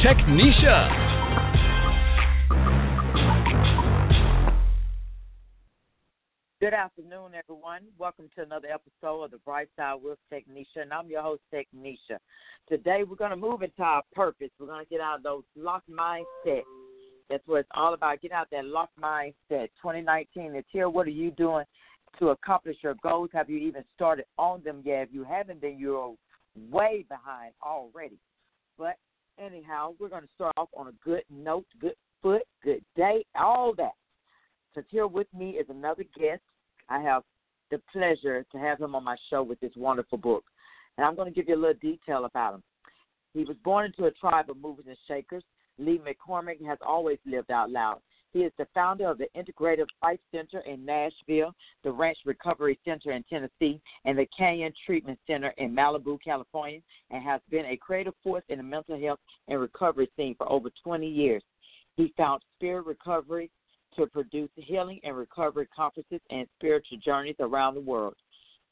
Technisha. Good afternoon, everyone. Welcome to another episode of The Bright Side with Technisha, and I'm your host, Technisha. Today, we're going to move into our purpose. We're going to get out of those locked mindsets. That's what it's all about. Get out that locked mindset. 2019 is here. What are you doing to accomplish your goals? Have you even started on them yet? If you haven't, then you're way behind already. But anyhow, we're going to start off on a good note, good foot, good day, all that. Because here with me is another guest. I have the pleasure to have him on my show with this wonderful book. And I'm going to give you a little detail about him. He was born into a tribe of movers and shakers. Lee McCormick has always lived out loud. He is the founder of the Integrative Life Center in Nashville, the Ranch Recovery Center in Tennessee, and the Canyon Treatment Center in Malibu, California, and has been a creative force in the mental health and recovery scene for over 20 years. He found Spirit Recovery to produce healing and recovery conferences and spiritual journeys around the world.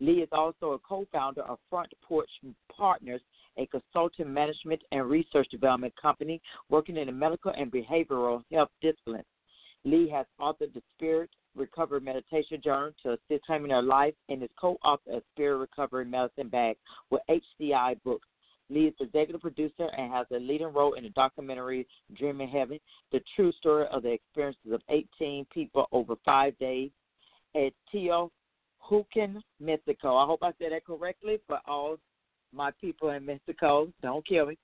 Lee is also a co founder of Front Porch Partners, a consulting management and research development company working in the medical and behavioral health disciplines. Lee has authored the Spirit Recovery Meditation Journal to assist claiming their life and is co author of Spirit Recovery Medicine Bag with HCI Books. Lee is executive producer and has a leading role in the documentary Dreaming Heaven, the true story of the experiences of 18 people over five days at Teotihuacan, Mexico. I hope I said that correctly for all my people in Mexico. Don't kill me.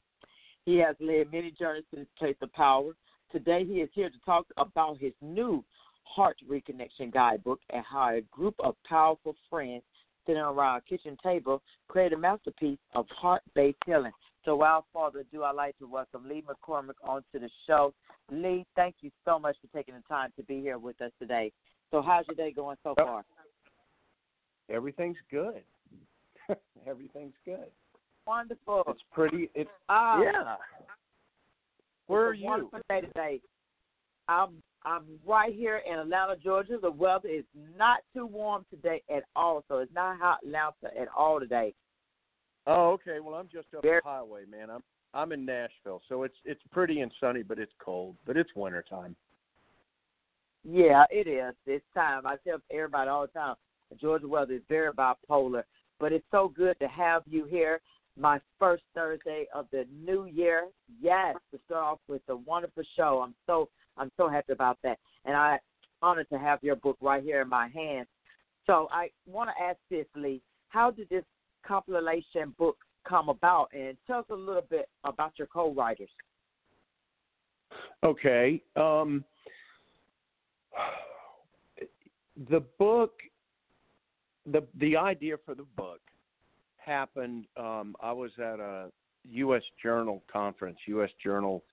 He has led many journeys to this place of power. Today, he is here to talk about his new Heart Reconnection Guidebook and how a group of powerful friends sitting around a kitchen table create a masterpiece of heart based healing. So, without further ado, I'd like to welcome Lee McCormick onto the show. Lee, thank you so much for taking the time to be here with us today. So, how's your day going so far? Everything's good. Everything's good. Wonderful. It's pretty. It's ah, yeah. Where are you? Day today. I'm I'm right here in Atlanta, Georgia. The weather is not too warm today at all, so it's not hot Atlanta at all today. Oh, okay. Well, I'm just up Very- the highway, man. I'm I'm in Nashville, so it's it's pretty and sunny, but it's cold. But it's winter time. Yeah, it is. It's time. I tell everybody all the time, Georgia weather is very bipolar, but it's so good to have you here. My first Thursday of the new year. Yes, to start off with a wonderful show. I'm so I'm so happy about that, and I honored to have your book right here in my hands. So I want to ask this, Lee. How did this compilation book come about? And tell us a little bit about your co-writers. Okay. Um, the book, the the idea for the book happened. Um, I was at a U.S. Journal conference. U.S. Journal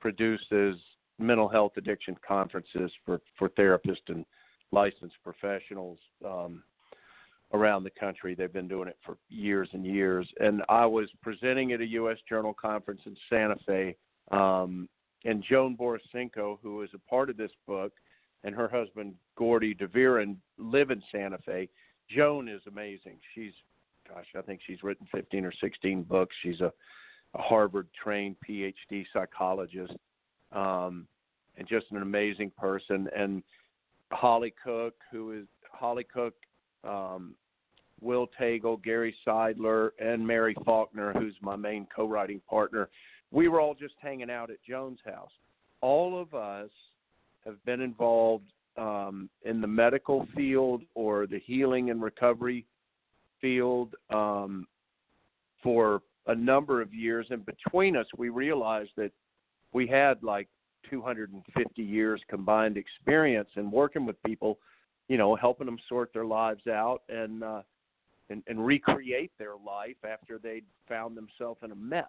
produces mental health addiction conferences for for therapists and licensed professionals um, around the country. They've been doing it for years and years. And I was presenting at a U.S. Journal conference in Santa Fe. Um, and Joan Borysenko, who is a part of this book, and her husband Gordy Dveirin live in Santa Fe. Joan is amazing. She's, gosh, I think she's written 15 or 16 books. She's a, a Harvard-trained PhD psychologist, um, and just an amazing person. And Holly Cook, who is Holly Cook, um, Will Taegel, Gary Seidler, and Mary Faulkner, who's my main co-writing partner. We were all just hanging out at Joan's house. All of us have been involved um, in the medical field or the healing and recovery field um, for a number of years. And between us, we realized that we had like 250 years combined experience in working with people, you know, helping them sort their lives out and uh, and, and recreate their life after they'd found themselves in a mess.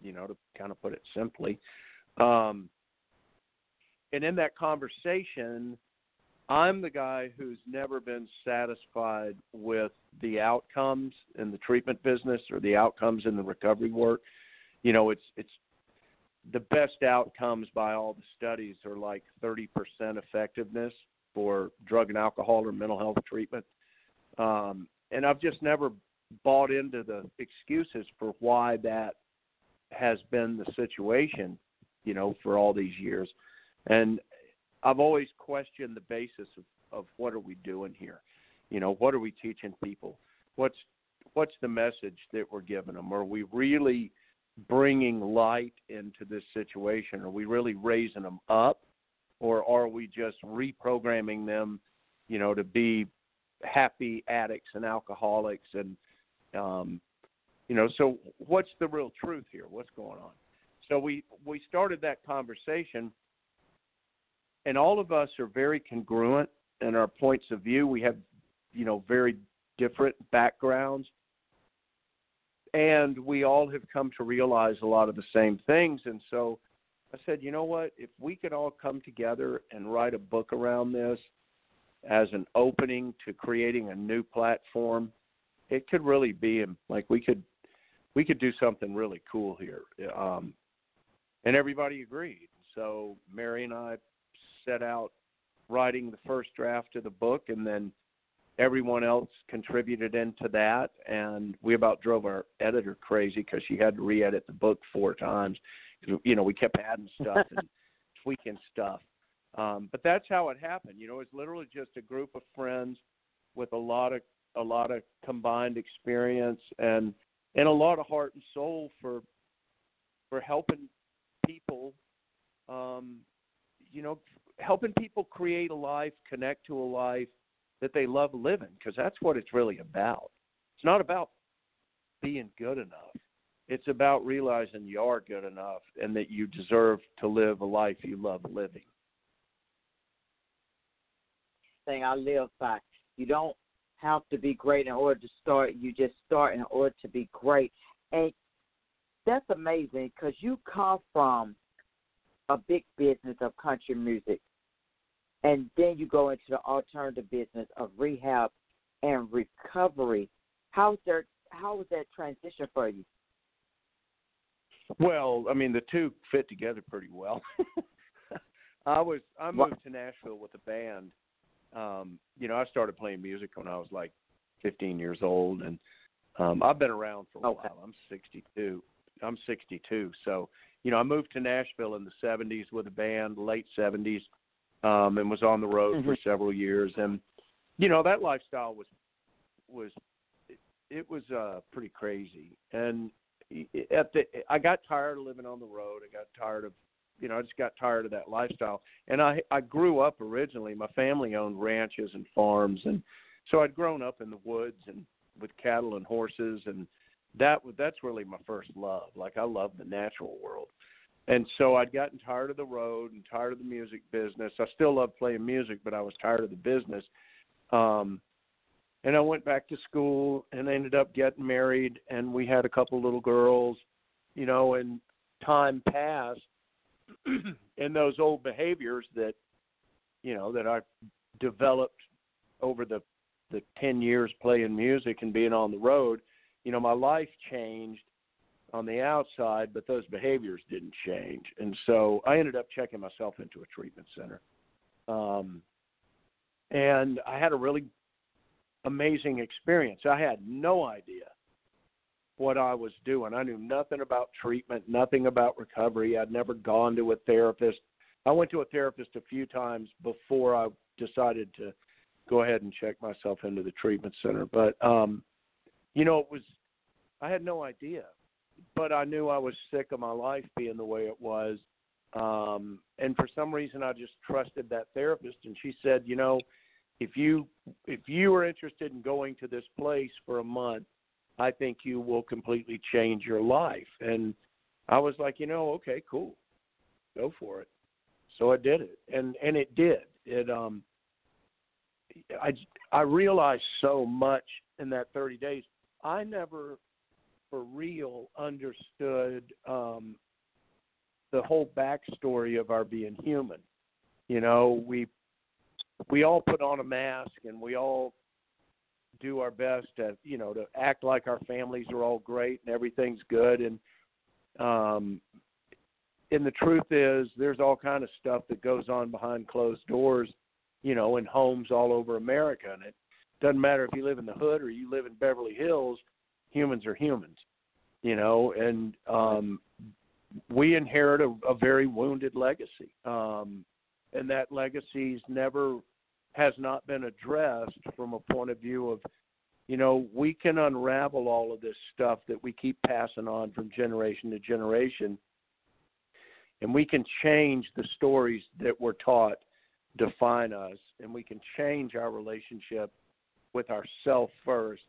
you know, to kind of put it simply. Um, and in that conversation, I'm the guy who's never been satisfied with the outcomes in the treatment business or the outcomes in the recovery work. You know, it's it's the best outcomes by all the studies are like 30% effectiveness for drug and alcohol or mental health treatment. Um, and I've just never bought into the excuses for why that has been the situation, you know, for all these years. And I've always questioned the basis of, of what are we doing here? You know, what are we teaching people? What's what's the message that we're giving them? Are we really bringing light into this situation? Are we really raising them up, or are we just reprogramming them, you know, to be happy addicts and alcoholics and um, you know so what's the real truth here what's going on so we we started that conversation and all of us are very congruent in our points of view. We have, you know, very different backgrounds. And we all have come to realize a lot of the same things. And so I said, you know what? If we could all come together and write a book around this as an opening to creating a new platform, it could really be like we could we could do something really cool here. Um, and everybody agreed. So Mary and I set out writing the first draft of the book, and then everyone else contributed into that. And we about drove our editor crazy because she had to re-edit the book four times. You know, we kept adding stuff and tweaking stuff. Um, but that's how it happened. You know, it's literally just a group of friends with a lot of a lot of combined experience and and a lot of heart and soul for for helping people um, you know helping people create a life, connect to a life that they love living, because that's what it's really about. It's not about being good enough. It's about realizing you are good enough and that you deserve to live a life you love living. Thing I live by. You don't have to be great in order to start. You just start in order to be great. And that's amazing because you come from a big business of country music and then you go into the alternative business of rehab and recovery. How's there? How was that transition for you? Well, I mean, the two fit together pretty well. I was I moved to Nashville with a band. Um, you know, I started playing music when I was like 15 years old, and um, I've been around for a okay. while. I'm 62. I'm 62, so you know, I moved to Nashville in the 70s with a band, late 70s um, and was on the road mm-hmm. for several years. And you know that lifestyle was was it, it was uh, pretty crazy. And at the I got tired of living on the road. I got tired of you know I just got tired of that lifestyle. And I I grew up originally. My family owned ranches and farms, and so I'd grown up in the woods and with cattle and horses and that that's really my first love. Like I love the natural world and so I'd gotten tired of the road and tired of the music business. I still love playing music, but I was tired of the business. Um, and I went back to school and ended up getting married, and we had a couple little girls, you know. And time passed, and those old behaviors that, you know, that I developed over the the ten years playing music and being on the road, you know, my life changed on the outside, but those behaviors didn't change. And so I ended up checking myself into a treatment center. Um, and I had a really amazing experience. I had no idea what I was doing. I knew nothing about treatment, nothing about recovery. I'd never gone to a therapist. I went to a therapist a few times before I decided to go ahead and check myself into the treatment center. But um, you know, it was I had no idea but I knew I was sick of my life being the way it was. Um, and for some reason, I just trusted that therapist, and she said, you know, if you if you are interested in going to this place for a month, I think you will completely change your life. And I was like, you know, okay, cool, go for it. So I did it, and and it did. It um, I I realized so much in that 30 days. I never for real understood um, the whole backstory of our being human. You know, we we all put on a mask and we all do our best to you know to act like our families are all great and everything's good and um and the truth is there's all kind of stuff that goes on behind closed doors you know in homes all over america and it doesn't matter if you live in the hood or you live in beverly hills humans are humans you know and um we inherit a, a very wounded legacy. Um and that legacy's never has not been addressed from a point of view of you know we can unravel all of this stuff that we keep passing on from generation to generation. And we can change the stories that we're taught define us. And we can change our relationship with ourself first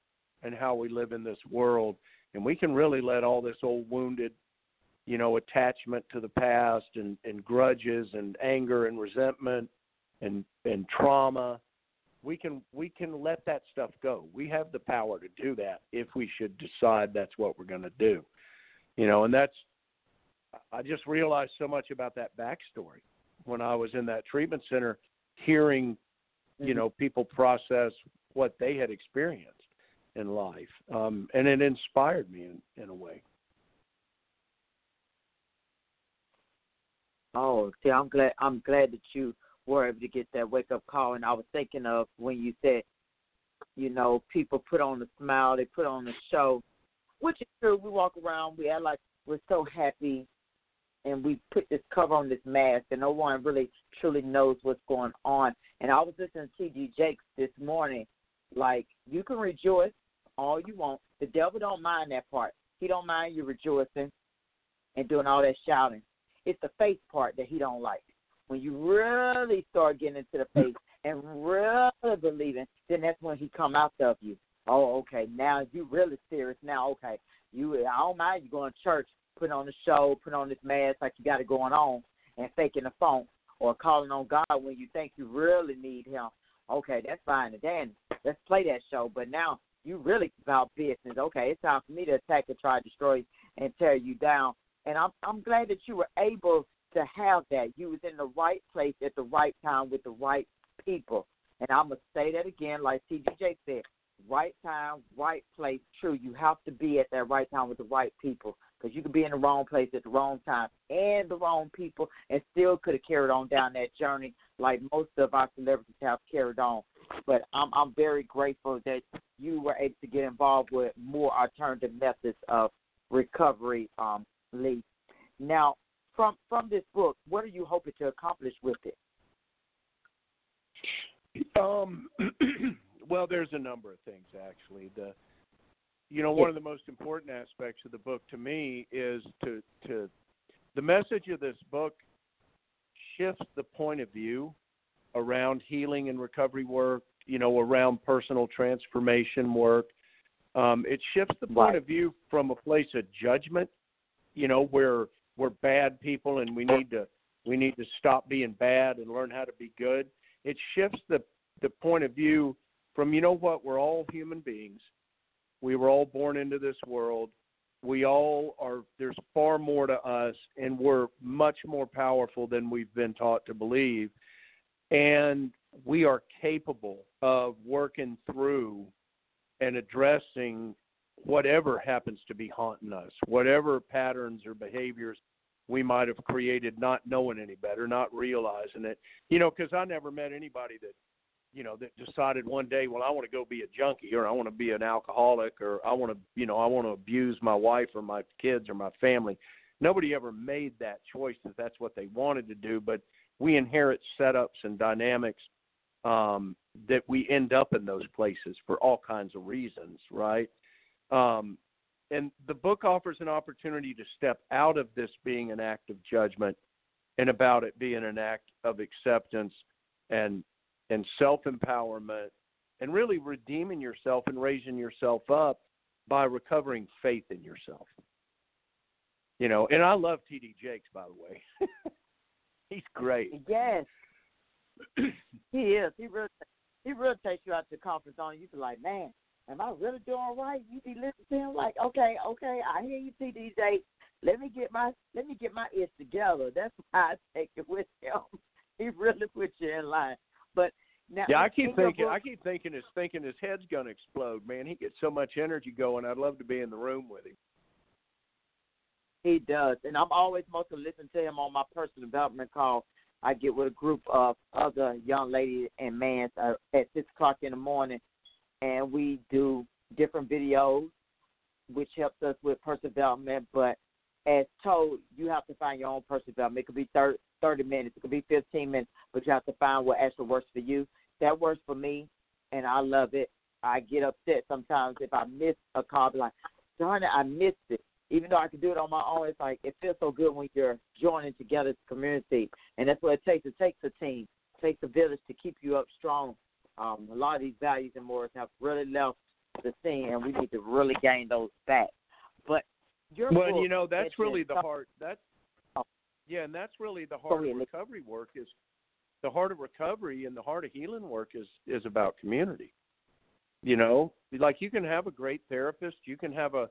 and how we live in this world. And we can really let all this old wounded you know attachment to the past and and grudges and anger and resentment and and trauma we can we can let that stuff go. We have the power to do that if we should decide that's what we're going to do. You know and that's i just realized so much about that backstory when i was in that treatment center hearing you Mm-hmm. know people process what they had experienced in life um and it inspired me in in a way Oh, see, I'm glad. I'm glad that you were able to get that wake up call. And I was thinking of when you said, you know, people put on a smile, they put on a show, which is true. We walk around, we act like we're so happy, and we put this cover on this mask, and no one really truly knows what's going on. And I was listening to T.D. Jakes this morning. Like you can rejoice all you want. The devil don't mind that part. He don't mind you rejoicing and doing all that shouting. It's the faith part that he don't like. When you really start getting into the faith and really believing, then that's when he come out of you. Oh, okay. Now you really serious. Now, okay. You, I don't mind you going to church, putting on the show, putting on this mask like you got it going on, and faking the phone or calling on God when you think you really need Him. Okay, that's fine and dandy. Let's play that show. But now you really about business. Okay, it's time for me to attack and try to destroy and tear you down. And I'm I'm glad that you were able to have that. You was in the right place at the right time with the right people. And I'm gonna say that again, like TDJ said, right time, right place. True, you have to be at that right time with the right people because you could be in the wrong place at the wrong time and the wrong people, and still could have carried on down that journey like most of our celebrities have carried on. But I'm I'm very grateful that you were able to get involved with more alternative methods of recovery, um, Lee. Now, from from this book, what are you hoping to accomplish with it? Um, well, there's a number of things actually. The, you know, one of the most important aspects of the book to me is to to the message of this book shifts the point of view around healing and recovery work. You know, around personal transformation work. Um, it shifts the point Right. of view from a place of judgment. You know, where we're bad people and we need to we need to stop being bad and learn how to be good it shifts the the point of view from you know what we're all human beings we were all born into this world we all are there's far more to us and we're much more powerful than we've been taught to believe and we are capable of working through and addressing whatever happens to be haunting us whatever patterns or behaviors we might have created not knowing any better not realizing it. You know because i never met anybody that you know that decided one day well i want to go be a junkie or i want to be an alcoholic or i want to you know i want to abuse my wife or my kids or my family. Nobody ever made that choice that that's what they wanted to do but we inherit setups and dynamics um that we end up in those places for all kinds of reasons right um and the book offers an opportunity to step out of this being an act of judgment and about it being an act of acceptance and and self empowerment and really redeeming yourself and raising yourself up by recovering faith in yourself. You know, and I love TD Jakes by the way. He's great. Yes, he is. He really he really takes you out to the comfort zone. You be like, man, am I really doing right? You be listening to him like, okay, okay, I hear you, TDJ. Let me get my let me get my ears together. That's why I take it with him. He really puts you in line. But now, yeah, I keep thinking. book, I keep thinking his thinking his head's gonna explode. Man, he gets so much energy going. I'd love to be in the room with him. He does, and I'm always mostly listening to him on my personal development call. I get with a group of other young ladies and men uh, at six o'clock in the morning, and we do different videos, which helps us with personal development. But as told, you have to find your own personal development. It could be 30, 30 minutes, it could be 15 minutes, but you have to find what actually works for you. That works for me, and I love it. I get upset sometimes if I miss a call, be like, darn it, I missed it even though I can do it on my own, it's like it feels so good when you're joining together as a community, and that's what it takes. It takes a team, it takes a village to keep you up strong. Um, a lot of these values and morals have really left the scene, and we need to really gain those back. But your well, book you know that's really the heart. That's Oh. yeah, and that's really the heart of recovery work is the heart of recovery and the heart of healing work is is about community. You know, like you can have a great therapist, you can have a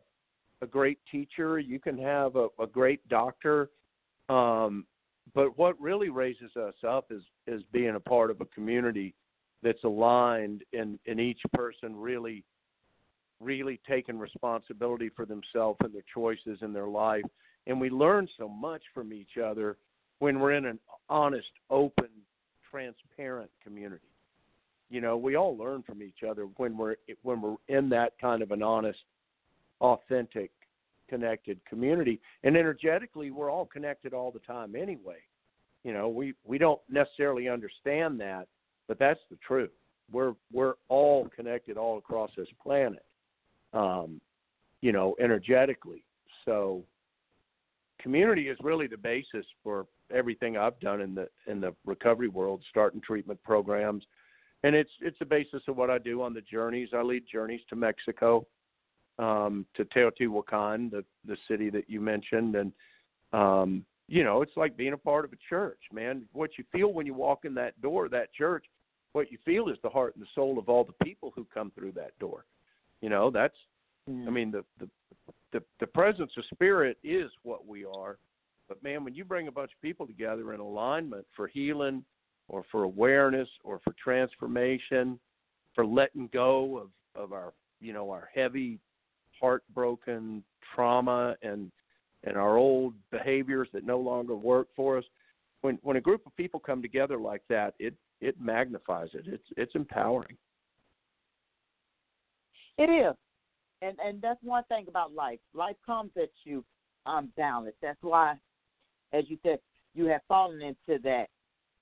a great teacher, you can have a, a great doctor, um, but what really raises us up is is being a part of a community that's aligned and and each person really really taking responsibility for themselves and their choices in their life. And we learn so much from each other when we're in an honest open transparent community. You know we all learn from each other when we're when we're in that kind of an honest authentic connected community. And energetically we're all connected all the time anyway. You know we we don't necessarily understand that but that's the truth. We're we're all connected all across this planet um you know energetically. So community is really the basis for everything I've done in the in the recovery world starting treatment programs. And it's it's the basis of what I do on the journeys. I lead journeys to Mexico um, to Teotihuacan, the the city that you mentioned, and um, you know, it's like being a part of a church, man. What you feel when you walk in that door, that church, what you feel is the heart and the soul of all the people who come through that door. You know, that's I mean the the the, the presence of spirit is what we are. But man, when you bring a bunch of people together in alignment for healing or for awareness or for transformation, for letting go of, of our you know, our heavy heartbroken trauma and and our old behaviors that no longer work for us. When when a group of people come together like that, it it magnifies it. It's it's empowering. It is, and and that's one thing about life. Life comes at you um, unbalanced. That's why, as you said, you have fallen into that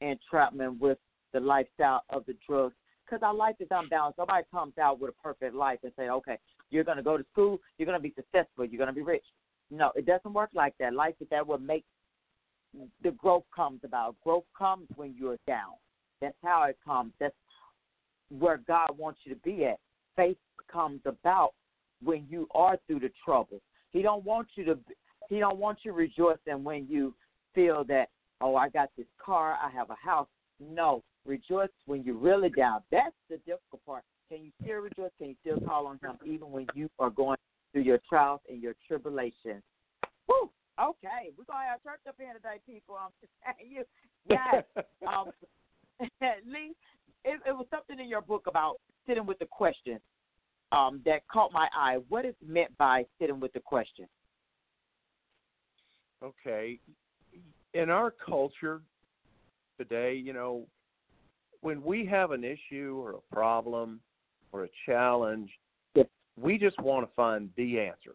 entrapment with the lifestyle of the drugs because our life is unbalanced. Nobody comes out with a perfect life and say, okay, you're going to go to school, you're going to be successful, you're going to be rich. No, it doesn't work like that. Life is that what makes the growth comes about. Growth comes when you're down. That's how it comes. That's where God wants you to be at. Faith comes about when you are through the trouble. He don't want you to. He don't want you rejoicing when you feel that oh I got this car, I have a house. No, rejoice when you're really down. That's the difficult part. Can you still rejoice? Can you still call on Him even when you are going through your trials and your tribulations? Woo! Okay, we're gonna have church up here today, people. I'm just saying you, yes. um, Lee, it, it was something in your book about sitting with the question um, that caught my eye. What is meant by sitting with the question? Okay, in our culture today, you know, when we have an issue or a problem or a challenge, Yes. we just want to find the answer.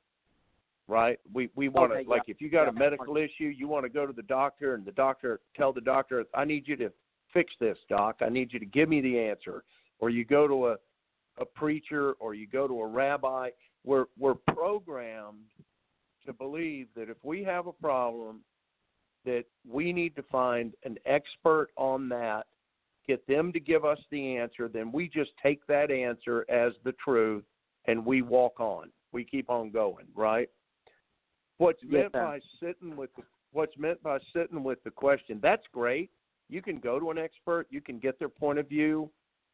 Right? We we want to Okay, like if you got Yeah, a medical issue, you want to go to the doctor and the doctor tell the doctor, "I need you to fix this, doc. I need you to give me the answer." Or you go to a a preacher or you go to a rabbi. We're we're programmed to believe that if we have a problem that we need to find an expert on that, get them to give us the answer, then we just take that answer as the truth and we walk on. We keep on going, right? What's meant sir. by sitting with the, what's meant by sitting with the question, that's great. You can go to an expert, you can get their point of view,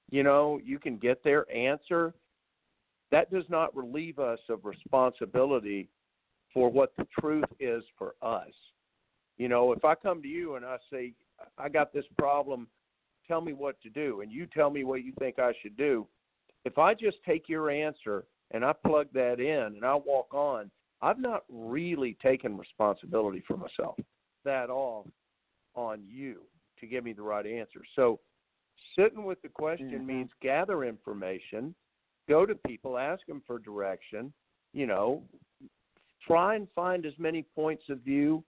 you know, you can get their answer. that does not relieve us of responsibility for what the truth is for us. You know, if I come to you and I say, I got this problem, tell me what to do, and you tell me what you think I should do, if I just take your answer and I plug that in and I walk on, I've not really taken responsibility for myself. That all on you to give me the right answer. So sitting with the question Mhm. means gather information, go to people, ask them for direction, you know, try and find as many points of view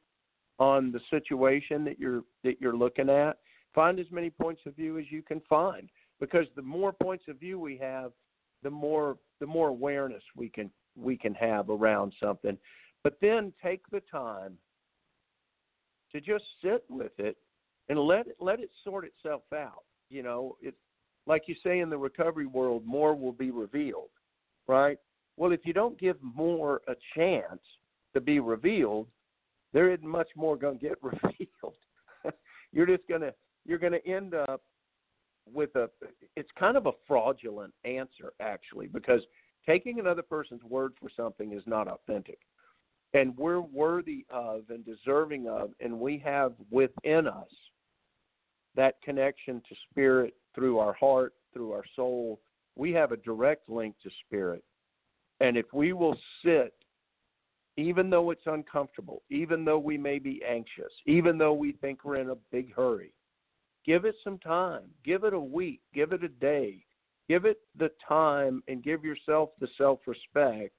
on the situation that you're that you're looking at. Find as many points of view as you can find because the more points of view we have, the more the more awareness we can we can have around something. But then take the time to just sit with it and let it let it sort itself out. You know, it's like you say in the recovery world, more will be revealed, right? Well, if you don't give more a chance to be revealed, there isn't much more going to get revealed. you're just going to you're going to end up with a it's kind of a fraudulent answer actually because taking another person's word for something is not authentic. And we're worthy of and deserving of and we have within us that connection to spirit through our heart through our soul. We have a direct link to spirit. And if we will sit even though it's uncomfortable even though we may be anxious even though we think we're in a big hurry give it some time give it a week give it a day give it the time and give yourself the self respect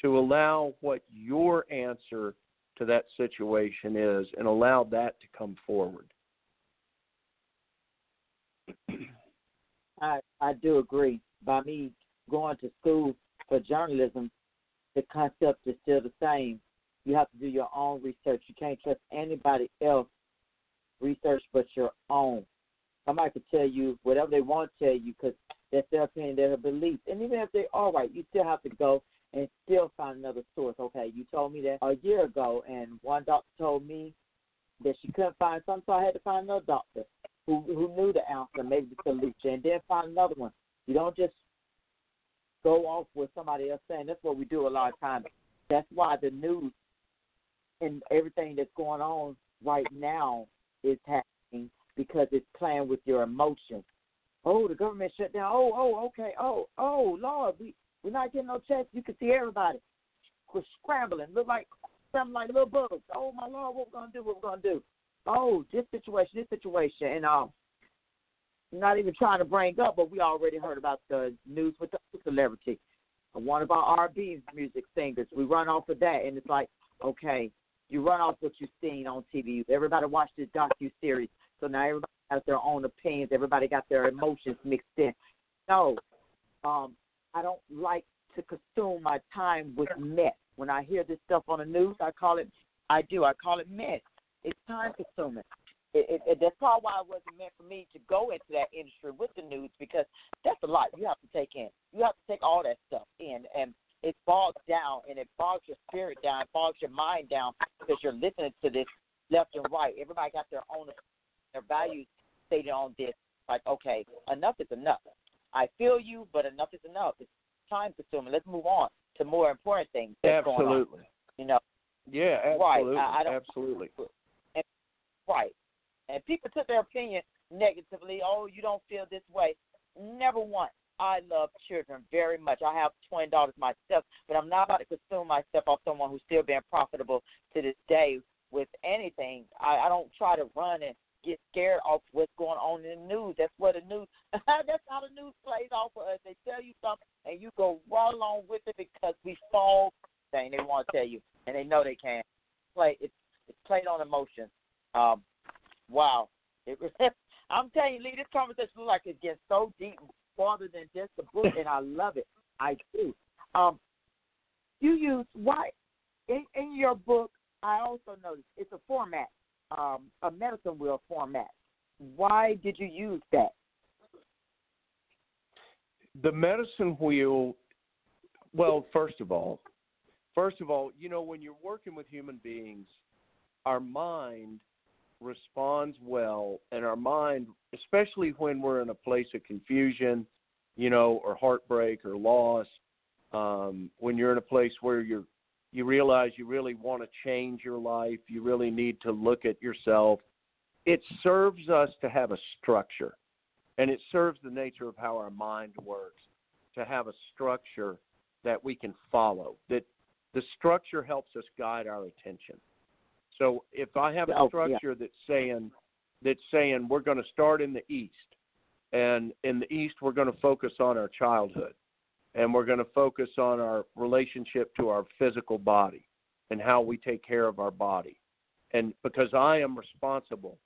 to allow what your answer to that situation is and allow that to come forward. I I do agree. By me going to school for journalism, the concept is still the same. You have to do your own research. You can't trust anybody else research but your own. Somebody could tell you whatever they want to tell you because that's their opinion, their belief. And even if they're right, you still have to go and still find another source. Okay, you told me that a year ago, and one doctor told me that she couldn't find something, so I had to find another doctor who who knew the answer, maybe the solution, and then find another one. You don't just go off with somebody else saying. That's what we do a lot of times. That's why the news and everything that's going on right now is happening because it's playing with your emotions. Oh, the government shut down. Oh, oh, okay. Oh, oh, Lord, we we're not getting no checks. You can see everybody. We're scrambling. Look like something like little bugs. Oh my Lord, what we're gonna do? What we're gonna do? Oh, this situation, this situation, and um, not even trying to bring up, but we already heard about the news with the celebrity, one of our R&B music singers. We run off of that, and it's like, okay, you run off what you've seen on TV. Everybody watched this docu series, so now everybody has their own opinions. Everybody got their emotions mixed in. No, um, I don't like to consume my time with mess. When I hear this stuff on the news, I call it, I do, I call it mess. It's time consuming. It, it, it, that's probably why it wasn't meant for me to go into that industry with the news because that's a lot you have to take in. You have to take all that stuff in, and it bogs down and it bogs your spirit down, it bogs your mind down because you're listening to this left and right. Everybody got their own their values stated on this. Like, okay, enough is enough. I feel you, but enough is enough. It's time consuming. Let's move on to more important things. Absolutely. You know. Yeah, absolutely. Right. I, I don't, absolutely. And, right. And people took their opinion negatively. Oh, you don't feel this way. Never once. I love children very much. I have twin daughters myself, but I'm not about to consume myself off someone who's still being profitable to this day with anything. I, I don't try to run and get scared off what's going on in the news. That's what the news. that's how the news plays off of us. They tell you something, and you go right along with it because we fall thing they want to tell you, and they know they can play. It's it's played on emotion. Um, wow. It, I'm telling you, Lee, this conversation looks like it gets so deep, farther than just a book, and I love it. I do. Um, you use why in, in your book? I also noticed it's a format um, a medicine wheel format. Why did you use that? The medicine wheel, well, first of all, first of all, you know, when you're working with human beings, our mind responds well, and our mind, especially when we're in a place of confusion, you know, or heartbreak or loss, um, when you're in a place where you're you realize you really want to change your life, you really need to look at yourself. It serves us to have a structure, and it serves the nature of how our mind works to have a structure that we can follow. That the structure helps us guide our attention. So if I have a Oh, yeah. structure that's saying that's saying we're going to start in the east, and in the east we're going to focus on our childhood, and we're going to focus on our relationship to our physical body and how we take care of our body, and because I am responsible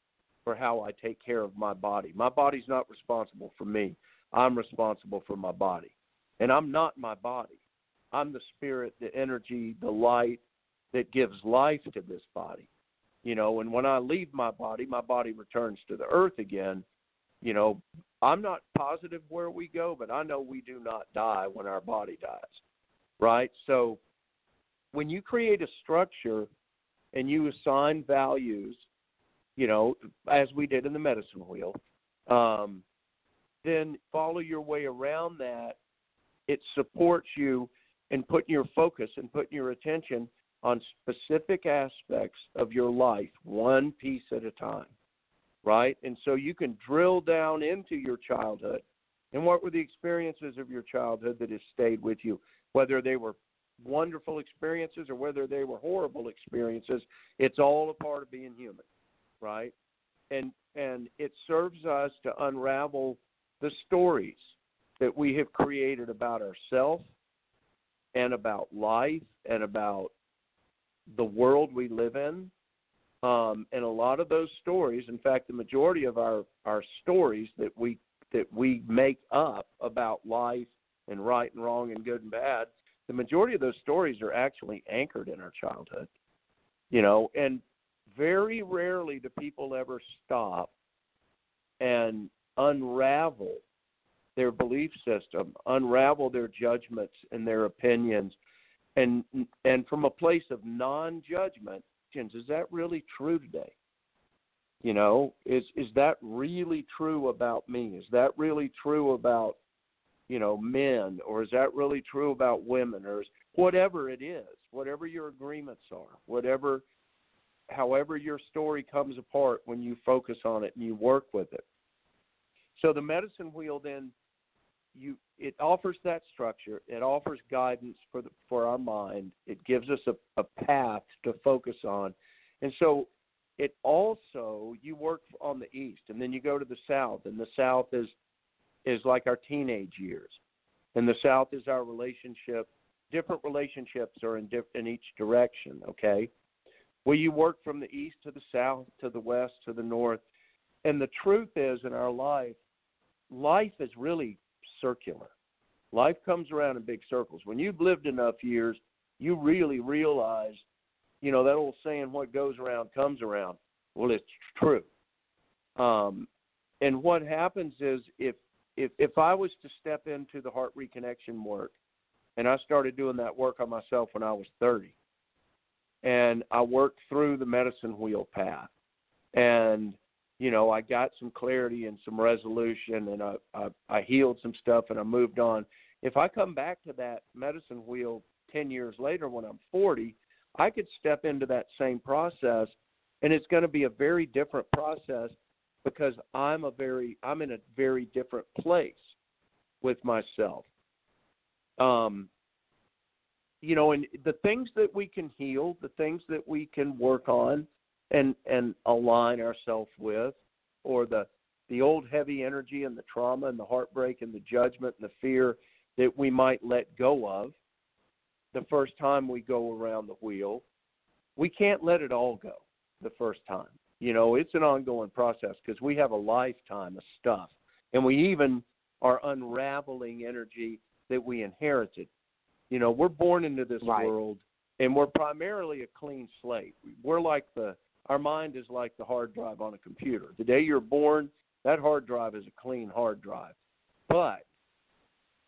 for how I take care of my body. My body's not responsible for me. I'm responsible for my body. And I'm not my body. I'm the spirit, the energy, the light that gives life to this body. You know, and when I leave my body, my body returns to the earth again. You know, I'm not positive where we go, but I know we do not die when our body dies. Right? So when you create a structure and you assign values, you know, as we did in the medicine wheel, um, then follow your way around that. It supports you in putting your focus and putting your attention on specific aspects of your life, one piece at a time, right? And so you can drill down into your childhood and what were the experiences of your childhood that has stayed with you, whether they were wonderful experiences or whether they were horrible experiences. It's all a part of being human, right? And and it serves us to unravel the stories that we have created about ourselves and about life and about the world we live in. Um, and a lot of those stories, in fact, the majority of our, our stories that we that we make up about life and right and wrong and good and bad, the majority of those stories are actually anchored in our childhood. You know, and very rarely do people ever stop and unravel their belief system, unravel their judgments and their opinions, and and from a place of non-judgment, is that really true today? You know, is is that really true about me? Is that really true about you know men, or is that really true about women, or is, whatever it is, whatever your agreements are, whatever, however your story comes apart when you focus on it and you work with it. So the medicine wheel then you it offers that structure. It offers guidance for the for our mind. It gives us a, a path to focus on, and so it also you work on the east, and then you go to the south, and the south is is like our teenage years, and the south is our relationship. Different relationships are in diff, in each direction. Okay, well you work from the east to the south to the west to the north, and the truth is in our life, life is really circular. Life comes around in big circles. When you've lived enough years, you really realize, you know, that old saying, what goes around comes around. Well, it's true. Um, and what happens is if, if, if I was to step into the heart reconnection work, and I started doing that work on myself when I was 30, and I worked through the medicine wheel path, and you know, I got some clarity and some resolution, and I, I I healed some stuff, and I moved on. If I come back to that medicine wheel ten years later when I'm 40, I could step into that same process, and it's going to be a very different process because I'm a very I'm in a very different place with myself. Um, you know, and the things that we can heal, the things that we can work on, and and align ourselves with or the the old heavy energy and the trauma and the heartbreak and the judgment and the fear that we might let go of the first time we go around the wheel we can't let it all go the first time. You know it's an ongoing process because we have a lifetime of stuff and we even are unraveling energy that we inherited. You know we're born into this Right. world and we're primarily a clean slate. We're like the our mind is like the hard drive on a computer. The day you're born, that hard drive is a clean hard drive. But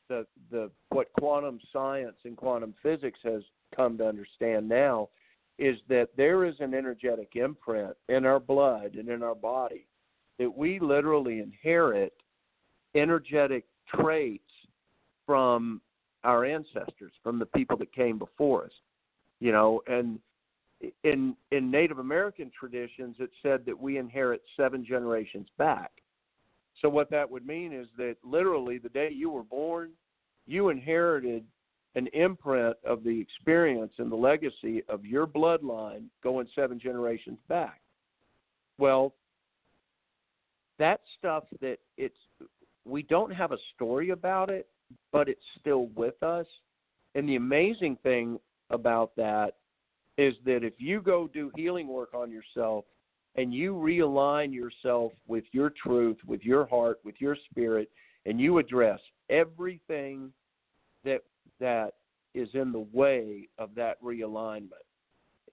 the the what quantum science and quantum physics has come to understand now is that there is an energetic imprint in our blood and in our body that we literally inherit energetic traits from our ancestors, from the people that came before us. You know, and in in Native American traditions, it said that we inherit seven generations back. So what that would mean is that literally the day you were born, you inherited an imprint of the experience and the legacy of your bloodline going seven generations back. Well, that stuff that it's we don't have a story about it, but it's still with us. And the amazing thing about that is that if you go do healing work on yourself and you realign yourself with your truth, with your heart, with your spirit, and you address everything that that is in the way of that realignment.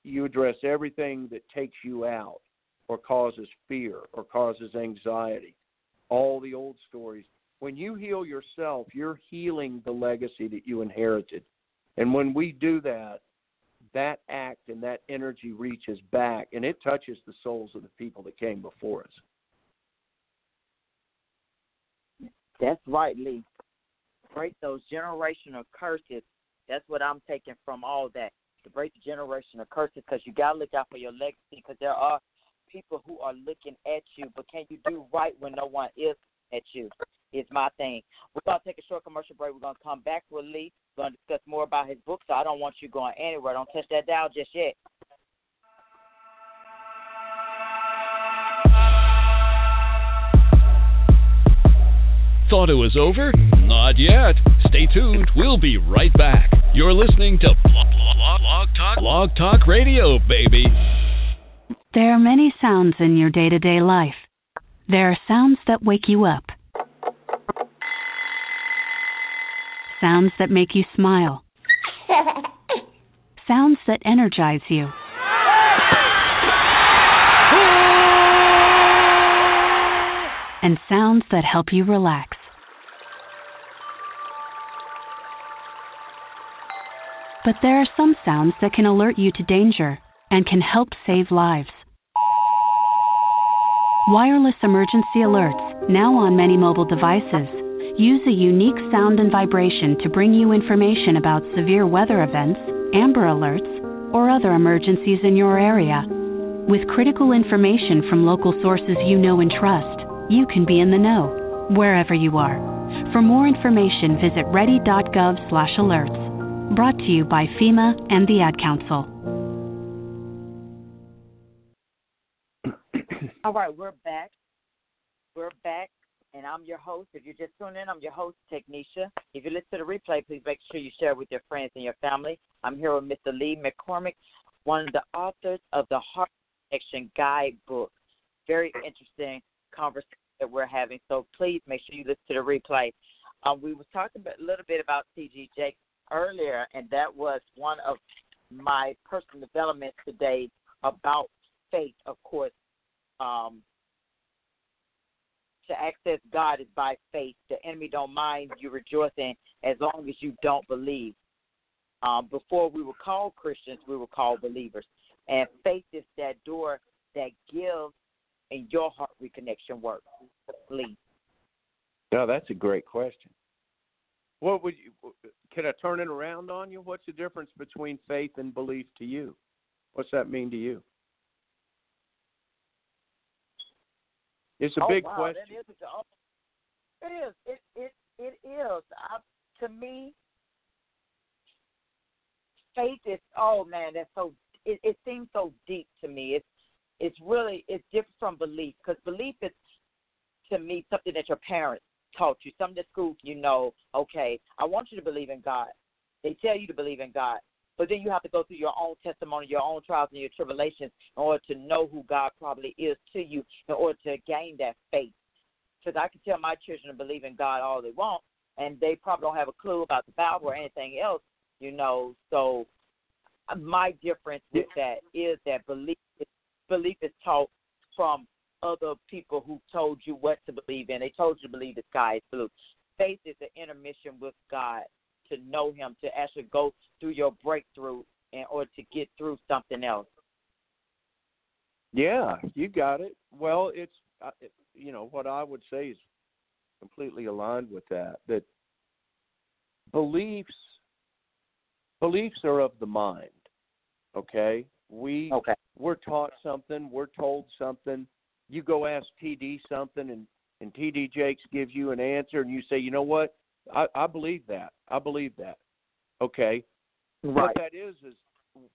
You address everything that takes you out or causes fear or causes anxiety. All the old stories. When you heal yourself, you're healing the legacy that you inherited. And when we do that, that act and that energy reaches back and it touches the souls of the people that came before us. That's right, Lee. Break those generational curses. That's what I'm taking from all that. To break the generational curses because you got to look out for your legacy because there are people who are looking at you, but can you do right when no one is at you? Is my thing. We're going to take a short commercial break. We're going to come back with Lee. We're going to discuss more about his book, so I don't want you going anywhere. Don't touch that dial just yet. Thought it was over? Not yet. Stay tuned. We'll be right back. You're listening to Blog, Blog, Blog Talk, Blog Talk Radio, baby. There are many sounds in your day to day life. There are sounds that wake you up, sounds that make you smile, sounds that energize you. And sounds that help you relax. But there are some sounds that can alert you to danger and can help save lives. Wireless emergency alerts, now on many mobile devices, use a unique sound and vibration to bring you information about severe weather events, amber alerts, or other emergencies in your area. With critical information from local sources you know and trust, you can be in the know, wherever you are. For more information, visit ready.gov/alerts. Brought to you by FEMA and the Ad Council. All right, we're back. We're back, and I'm your host. If you're just tuning in, I'm your host, Technisha. If you listen to the replay, please make sure you share with your friends and your family. I'm here with Mr. Lee McCormick, one of the authors of the Heart Connection Guidebook. Very interesting conversation that we're having. So please make sure you listen to the replay. Um, we were talking a little bit about T.D. Jakes earlier, and that was one of my personal developments today about faith, of course. Um, to access God is by faith. The enemy don't mind you rejoicing as long as you don't believe. Um, before we were called Christians, we were called believers. And faith is that door that gives in your heart reconnection work. Please. No, that's a great question. What would you? Can I turn it around on you? What's the difference between faith and belief to you? What's that mean to you? It's a oh, big wow, question. That is oh, it is. It it it is. I, to me, faith is. Oh man, that's so. It, it seems so deep to me. It's it's really it's different from belief because belief is to me something that your parents taught you, something at school you know. Okay, I want you to believe in God. They tell you to believe in God, but then you have to go through your own testimony, your own trials and your tribulations in order to know who God probably is to you, in order to gain that faith. Because I can tell my children to believe in God all they want, and they probably don't have a clue about the Bible or anything else, you know. So uh, my difference with that is that belief belief is taught from other people who told you what to believe in. They told you to believe the sky is blue. Faith is an intermission with God to know Him, to actually go through your breakthrough in order to get through something else. Yeah, you got it. Well, it's uh, you know what I would say is completely aligned with that. That beliefs beliefs are of the mind. Okay, we Okay. we're taught something, we're told something. You go ask TD something, and and TD Jakes gives you an answer, and you say, you know what, I, I believe that. I believe that. Okay, Right. what that is is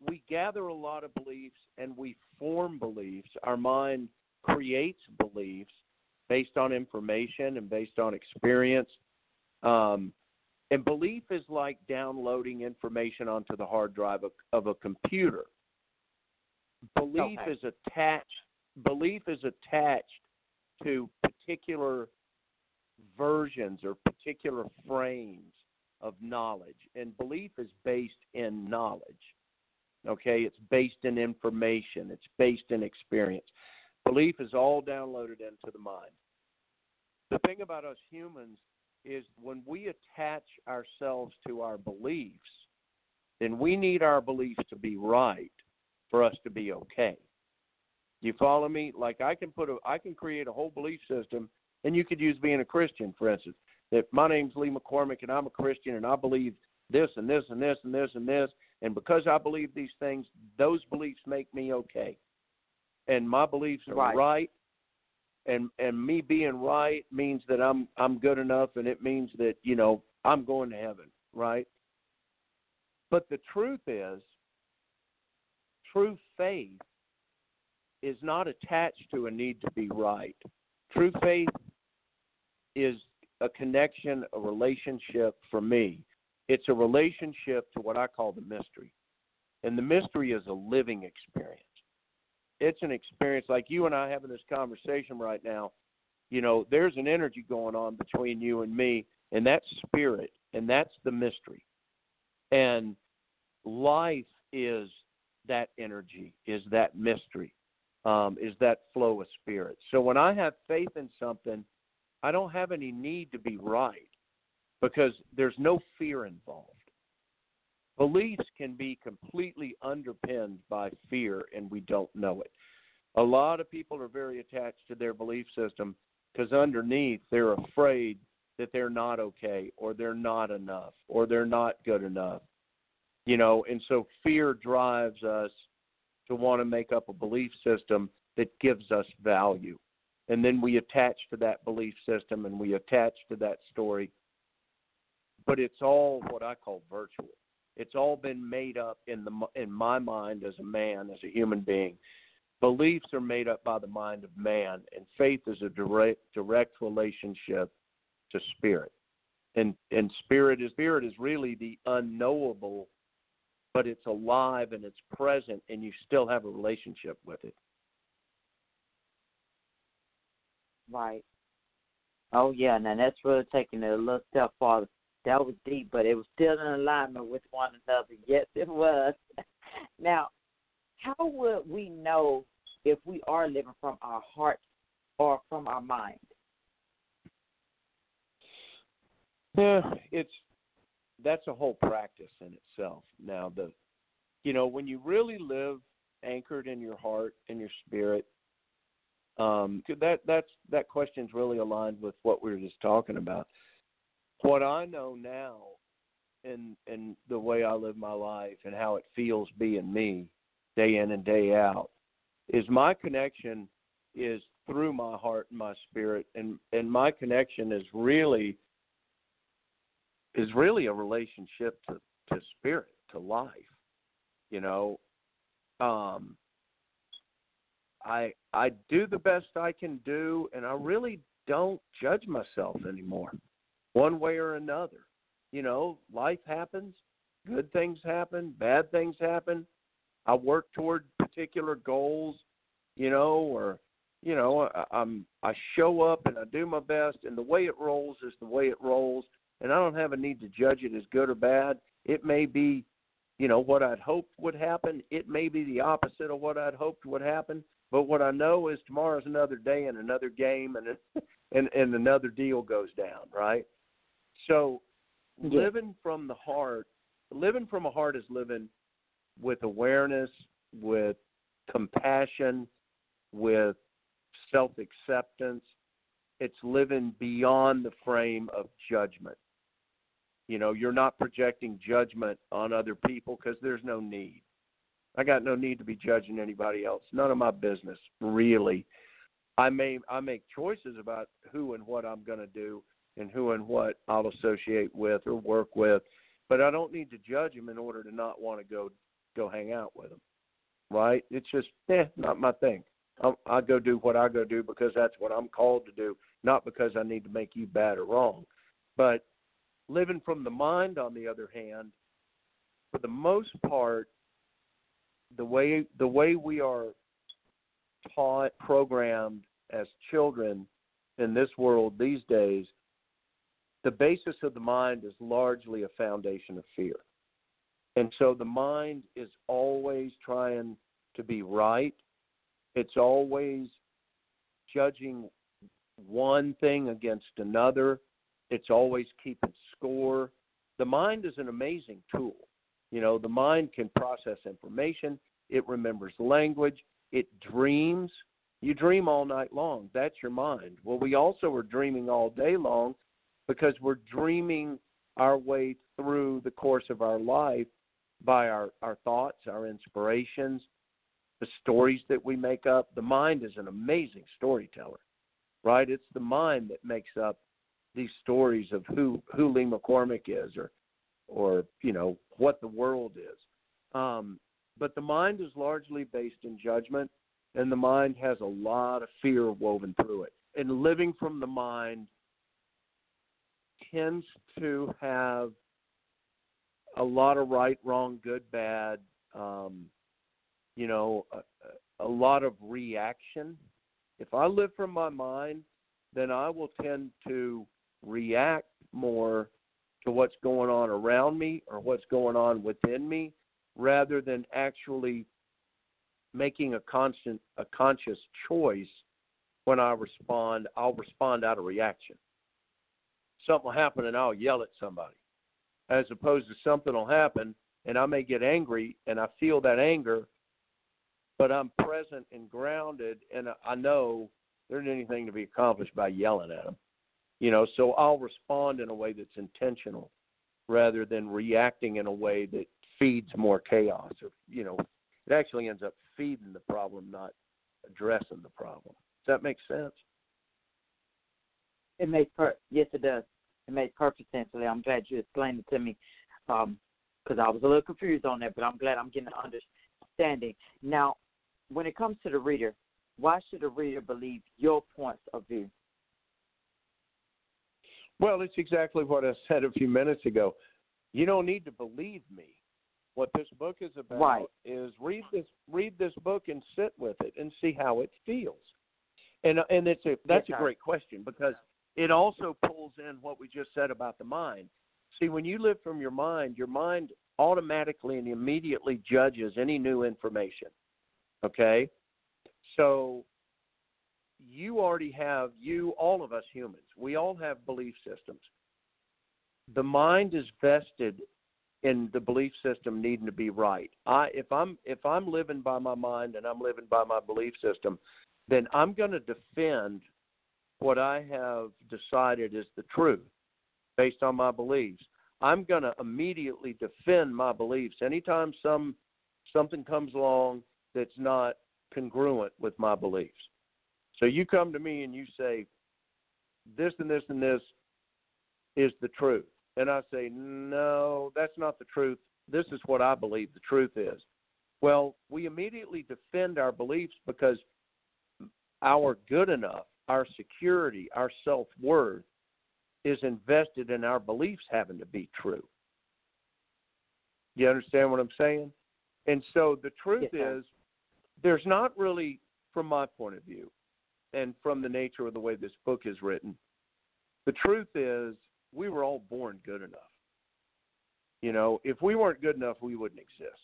we gather a lot of beliefs and we form beliefs. Our mind creates beliefs based on information and based on experience. Um, and belief is like downloading information onto the hard drive of, of a computer. Belief Okay. is attached. Belief is attached to particular versions or particular frames of knowledge, and belief is based in knowledge. Okay, it's based in information. It's based in experience. Belief is all downloaded into the mind. The thing about us humans is when we attach ourselves to our beliefs, then we need our beliefs to be right for us to be okay. You follow me? Like I can put a I can create a whole belief system and you could use being a Christian, for instance. That my name's Lee McCormick and I'm a Christian and I believe this and this and this and this and this and because I believe these things, those beliefs make me okay. And my beliefs are Right. right and and me being right means that I'm I'm good enough and it means that, you know, I'm going to heaven, right? But the truth is true faith is not attached to a need to be right. True faith is a connection, a relationship for me. It's a relationship to what I call the mystery. And the mystery is a living experience. It's an experience like you and I having this conversation right now. You know, there's an energy going on between you and me, and that's spirit, and that's the mystery. And life is that energy, is that mystery, um, is that flow of spirit. So when I have faith in something, I don't have any need to be right because there's no fear involved. Beliefs can be completely underpinned by fear, and we don't know it. A lot of people are very attached to their belief system because underneath they're afraid that they're not okay, or they're not enough, or they're not good enough. You know, and so fear drives us to want to make up a belief system that gives us value. And then we attach to that belief system and we attach to that story. But it's all what I call virtual. It's all been made up in the in my mind as a man, as a human being. Beliefs are made up by the mind of man, and faith is a direct direct relationship to spirit. And and spirit is spirit is really the unknowable, but it's alive and it's present, and you still have a relationship with it. Right. Oh yeah, now that's really taking it a little step farther. That was deep, but it was still in alignment with one another. Yes, it was. now, how would we know if we are living from our heart or from our mind? Yeah, it's that's a whole practice in itself. Now the you know, when you really live anchored in your heart and your spirit, um that that's that question's really aligned with what we were just talking about. What I know now and and the way I live my life and how it feels being me day in and day out is my connection is through my heart and my spirit and and my connection is really is really a relationship to to spirit to life you know um i i do the best i can do and i really don't judge myself anymore one way or another you know life happens good things happen bad things happen i work toward particular goals you know or you know I, i'm i show up and i do my best and the way it rolls is the way it rolls and I don't have a need to judge it as good or bad. It may be, you know, what I'd hoped would happen. It may be the opposite of what I'd hoped would happen. But what I know is tomorrow's another day and another game and and and another deal goes down, right? So Yeah. living from the heart, living from a heart is living with awareness, with compassion, with self-acceptance. It's living beyond the frame of judgment You know, you're not projecting judgment on other people because there's no need. I got no need to be judging anybody else. None of my business, really. I may I make choices about who and what I'm going to do and who and what I'll associate with or work with, but I don't need to judge them in order to not want to go go hang out with them. Right? It's just eh, not my thing. I, I go do what I go do because that's what I'm called to do, not because I need to make you bad or wrong. But living from the mind, on the other hand, for the most part, the way the way we are taught, programmed as children in this world these days, the basis of the mind is largely a foundation of fear. And so the mind is always trying to be right. It's always judging one thing against another. It's always keeping score. The mind is an amazing tool. You know, the mind can process information, it remembers language, it dreams. You dream all night long. That's your mind. Well, we also are dreaming all day long because we're dreaming our way through the course of our life by our, our thoughts, our inspirations, the stories that we make up. The mind is an amazing storyteller, right? It's the mind that makes up these stories of who who Lee McCormick is, or or you know what the world is. Um, but the mind is largely based in judgment, and the mind has a lot of fear woven through it. And living from the mind tends to have a lot of right, wrong, good, bad. Um, you know, a, a lot of reaction. If I live from my mind, then I will tend to react more to what's going on around me or what's going on within me rather than actually making a constant a conscious choice when I respond, I'll respond out of reaction. Something will happen and I'll yell at somebody. As opposed to something will happen and I may get angry and I feel that anger, but I'm present and grounded and I know there isn't anything to be accomplished by yelling at them. You know, so I'll respond in a way that's intentional rather than reacting in a way that feeds more chaos or you know, it actually ends up feeding the problem, not addressing the problem. Does that make sense? It makes per yes, it does. It makes perfect sense. I'm glad you explained it to me because um, I was a little confused on that, but I'm glad I'm getting an understanding. Now, when it comes to the reader, why should a reader believe your points of view? Well, it's exactly what I said a few minutes ago. You don't need to believe me. What this book is about right. is read this read this book and sit with it and see how it feels. And uh, and it's a that's a great question because it also pulls in what we just said about the mind. See, when you live from your mind, your mind automatically and immediately judges any new information. Okay? So you already have you all of us humans we all have belief systems. The mind is vested in the belief system needing to be right. I if i'm if i'm living by my mind and i'm living by my belief system then i'm going to defend what i have decided is the truth based on my beliefs. I'm going to immediately defend my beliefs. Anytime some something comes along that's not congruent with my beliefs so you come to me and you say, this and this and this is the truth. And I say, no, that's not the truth. This is what I believe the truth is. Well, we immediately defend our beliefs because our good enough, our security, our self worth is invested in our beliefs having to be true. You understand what I'm saying? And so the truth yes, is, there's not really, from my point of view, and from the nature of the way this book is written, the truth is we were all born good enough. You know, if we weren't good enough, we wouldn't exist.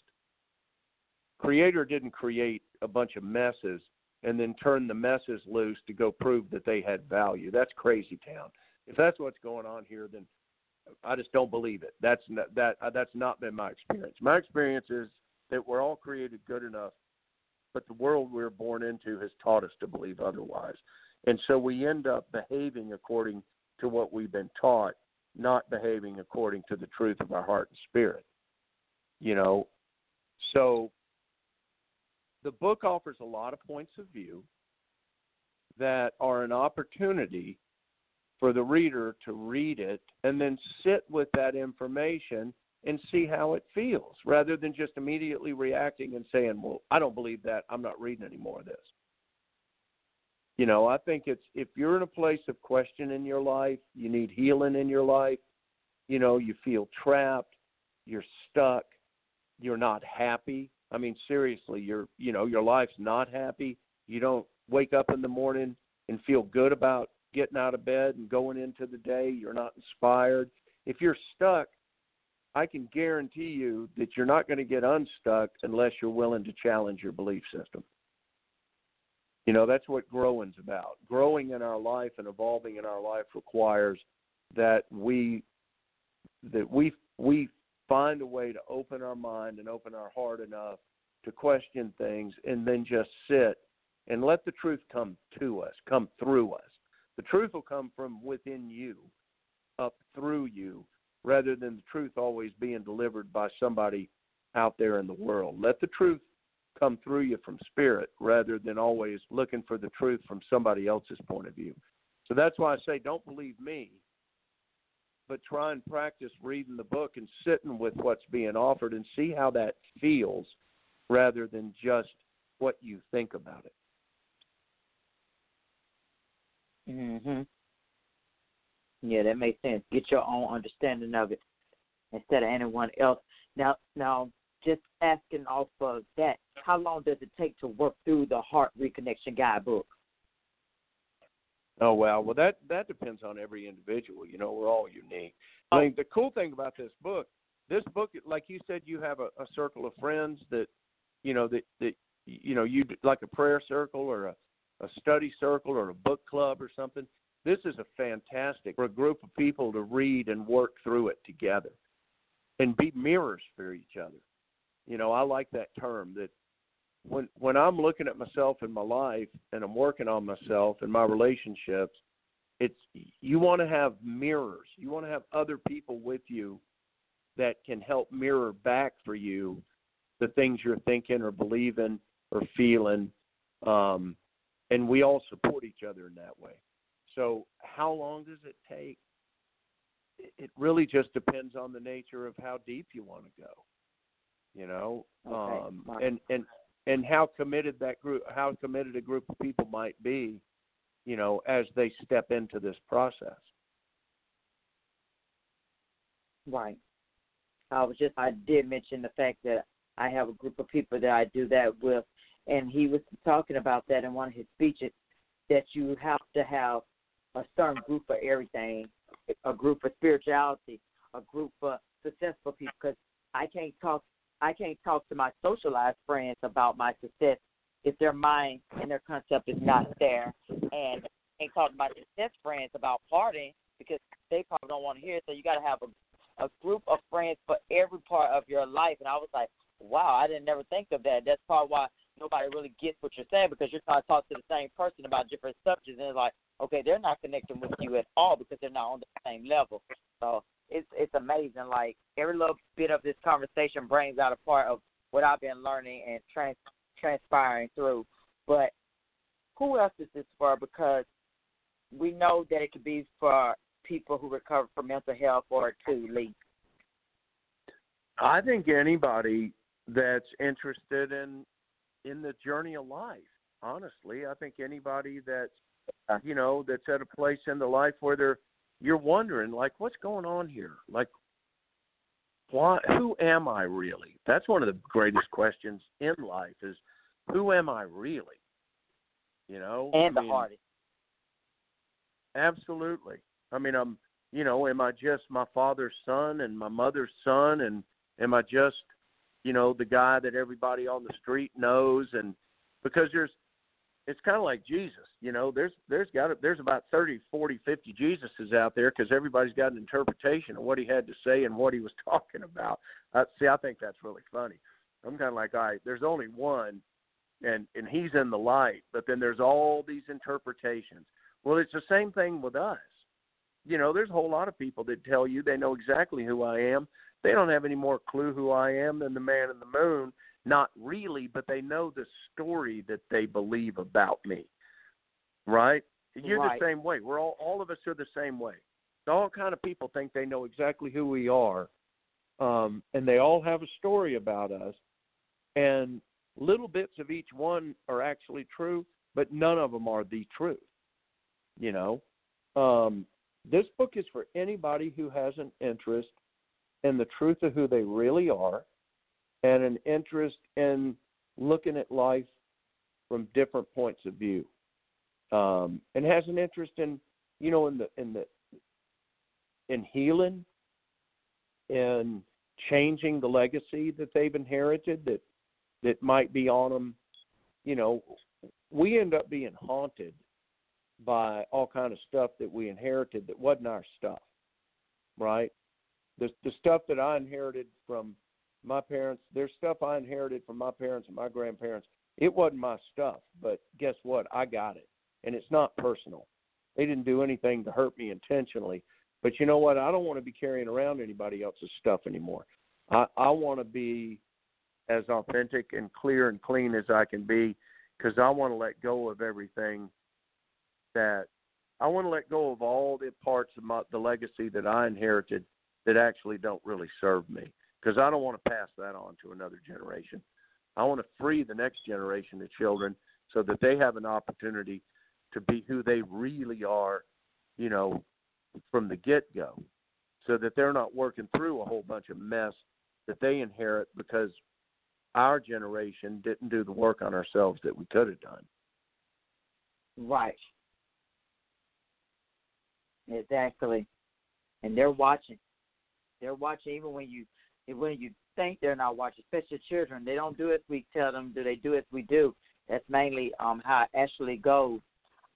Creator didn't create a bunch of messes and then turn the messes loose to go prove that they had value. That's crazy town. If that's what's going on here, then I just don't believe it. That's not, that that's not been my experience. My experience is that we're all created good enough but the world we're born into has taught us to believe otherwise. And so we end up behaving according to what we've been taught not behaving according to the truth of our heart and spirit. You know, so the book offers a lot of points of view that are an opportunity for the reader to read it and then sit with that information and see how it feels rather than just immediately reacting and saying, Well, I don't believe that. I'm not reading any more of this. You know, I think it's if you're in a place of question in your life, you need healing in your life, you know, you feel trapped, you're stuck, you're not happy. I mean, seriously, you're you know, your life's not happy. You don't wake up in the morning and feel good about getting out of bed and going into the day. You're not inspired. If you're stuck, I can guarantee you that you're not going to get unstuck unless you're willing to challenge your belief system. You know, that's what growing's about. Growing in our life and evolving in our life requires that we that we we find a way to open our mind and open our heart enough to question things and then just sit and let the truth come to us, come through us. The truth will come from within you, up through you, rather than the truth always being delivered by somebody out there in the world. Let the truth come through you from spirit rather than always looking for the truth from somebody else's point of view. So that's why I say don't believe me, but try and practice reading the book and sitting with what's being offered and see how that feels rather than just what you think about it. Mhm. Yeah, that makes sense. Get your own understanding of it instead of anyone else. Now, now, just asking off of that, how long does it take to work through the Heart Reconnection Guidebook? Oh well, well that that depends on every individual. You know, we're all unique. I oh. mean, the cool thing about this book, this book, like you said, you have a, a circle of friends that, you know, that that you know you like a prayer circle or a a study circle or a book club or something. This is a fantastic for a group of people to read and work through it together and be mirrors for each other. You know, I like that term that when when I'm looking at myself in my life and I'm working on myself and my relationships, it's you want to have mirrors. You want to have other people with you that can help mirror back for you the things you're thinking or believing or feeling. Um, and we all support each other in that way. So, how long does it take? It really just depends on the nature of how deep you want to go. You know, okay. um, and and and how committed that group, how committed a group of people might be, you know, as they step into this process. Right. I was just I did mention the fact that I have a group of people that I do that with and he was talking about that in one of his speeches that you have to have a certain group for everything, a group for spirituality, a group for successful people. Because I can't talk, I can't talk to my socialized friends about my success if their mind and their concept is not there, and I can't talk to my success friends about partying because they probably don't want to hear it. So you got to have a a group of friends for every part of your life. And I was like, wow, I didn't never think of that. That's probably why nobody really gets what you're saying because you're trying to talk to the same person about different subjects, and it's like, okay, they're not connecting with you at all because they're not on the same level. So it's it's amazing. Like every little bit of this conversation brings out a part of what I've been learning and trans transpiring through. But who else is this for? Because we know that it could be for people who recover from mental health or to Lee. I think anybody that's interested in in the journey of life. Honestly, I think anybody that's you know that's at a place in the life where they're you're wondering like what's going on here? Like why who am i really? That's one of the greatest questions in life is who am i really? You know and I the mean, hardest absolutely. I mean i'm you know am i just my father's son and my mother's son? And am i just you know the guy that everybody on the street knows and because there's it's kind of like Jesus, you know. There's there's got a, there's about thirty, forty, fifty Jesuses out there because everybody's got an interpretation of what he had to say and what he was talking about. Uh, see, I think that's really funny. I'm kind of like, all right, there's only one, and and he's in the light, but then there's all these interpretations. Well, it's the same thing with us. You know, there's a whole lot of people that tell you they know exactly who I am. They don't have any more clue who I am than the man in the moon. Not really, but they know the story that they believe about me. Right? You're right. the same way. We're all all of us are the same way. All kind of people think they know exactly who we are, um, and they all have a story about us. And little bits of each one are actually true, but none of them are the truth. You know, um, this book is for anybody who has an interest in the truth of who they really are, and an interest in looking at life from different points of view, um, and has an interest in, you know, in the in the in healing, in changing the legacy that they've inherited that that might be on them. You know, we end up being haunted by all kind of stuff that we inherited that wasn't our stuff, right? The the stuff that I inherited from my parents, there's stuff I inherited from my parents and my grandparents. It wasn't my stuff, but guess what? I got it, and it's not personal. They didn't do anything to hurt me intentionally. But you know what? I don't want to be carrying around anybody else's stuff anymore. I I want to be as authentic and clear and clean as I can be because I want to let go of everything that I want to let go of all the parts of my, the legacy that I inherited that actually don't really serve me because I don't want to pass that on to another generation. I want to free the next generation of children so that they have an opportunity to be who they really are, you know, from the get go, so that they're not working through a whole bunch of mess that they inherit because our generation didn't do the work on ourselves that we could have done. Right. Exactly. And they're watching. They're watching even when you when you think they're not watching, especially children. They don't do as we tell them. Do they do as we do? That's mainly um how it actually goes.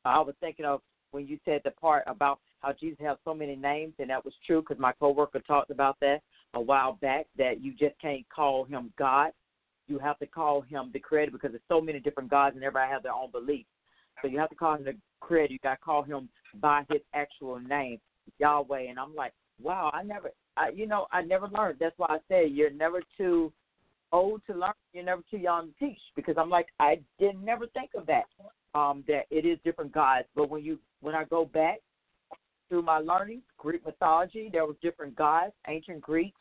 I was thinking of when you said the part about how Jesus has so many names, and that was true because my coworker talked about that a while back. That you just can't call him God. You have to call him the Creator because there's so many different gods, and everybody has their own beliefs. So you have to call him the Creator. You got to call him by his actual name, Yahweh. And I'm like, wow, I never, I, you know, I never learned. That's why I say you're never too old to learn. You're never too young to teach because I'm like, I didn't never think of that. Um, that it is different gods, but when you when I go back through my learning, Greek mythology, there was different gods, ancient Greeks.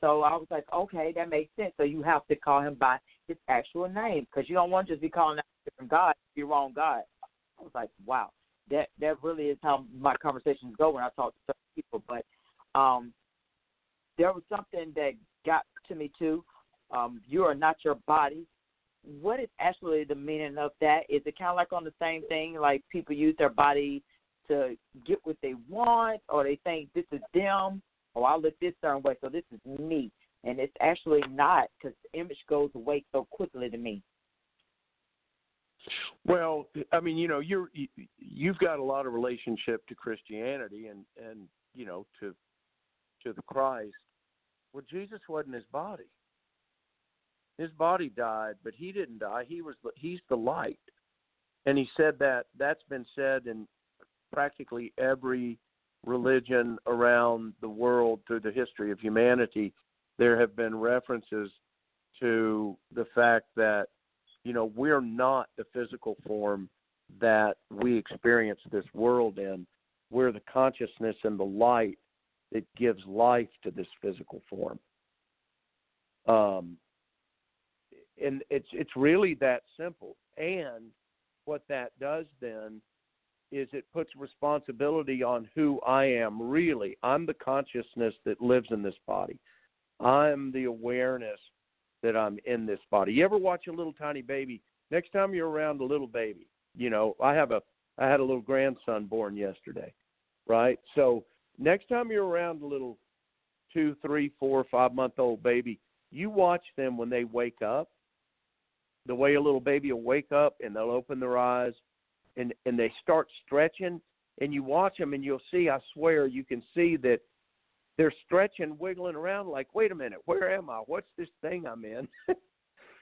So I was like, okay, that makes sense. So you have to call him by his actual name because you don't want to just be calling out different gods, be wrong God. I was like, wow, that that really is how my conversations go when I talk to certain people. But um, there was something that got to me too. Um, you are not your body. What is actually the meaning of that? Is it kind of like on the same thing, like people use their body to get what they want, or they think this is them, or I look this certain way, so this is me, and it's actually not because the image goes away so quickly to me. Well, I mean, you know, you're you've got a lot of relationship to Christianity and and you know to to the Christ. Well, Jesus wasn't his body. His body died, but he didn't die. He was the, he's the light, and he said that that's been said in practically every religion around the world through the history of humanity. There have been references to the fact that you know we're not the physical form that we experience this world in. We're the consciousness and the light that gives life to this physical form. Um, and it's it's really that simple. And what that does then is it puts responsibility on who I am really. I'm the consciousness that lives in this body. I'm the awareness that I'm in this body. You ever watch a little tiny baby? Next time you're around a little baby, you know, I have a I had a little grandson born yesterday, right? So next time you're around a little two, three, four, five month old baby, you watch them when they wake up. The way a little baby will wake up and they'll open their eyes and and they start stretching and you watch them and you'll see I swear you can see that they're stretching wiggling around like wait a minute where am I what's this thing I'm in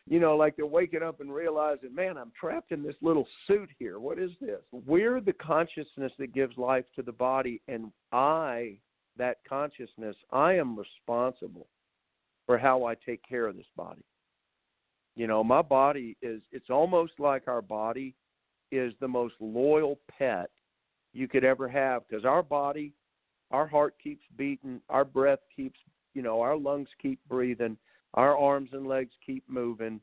you know, like they're waking up and realizing, man, I'm trapped in this little suit here. What is this? We're the consciousness that gives life to the body, and I, that consciousness, I am responsible for how I take care of this body. You know, my body is, it's almost like our body is the most loyal pet you could ever have because our body, our heart keeps beating, our breath keeps, you know, our lungs keep breathing our arms and legs keep moving,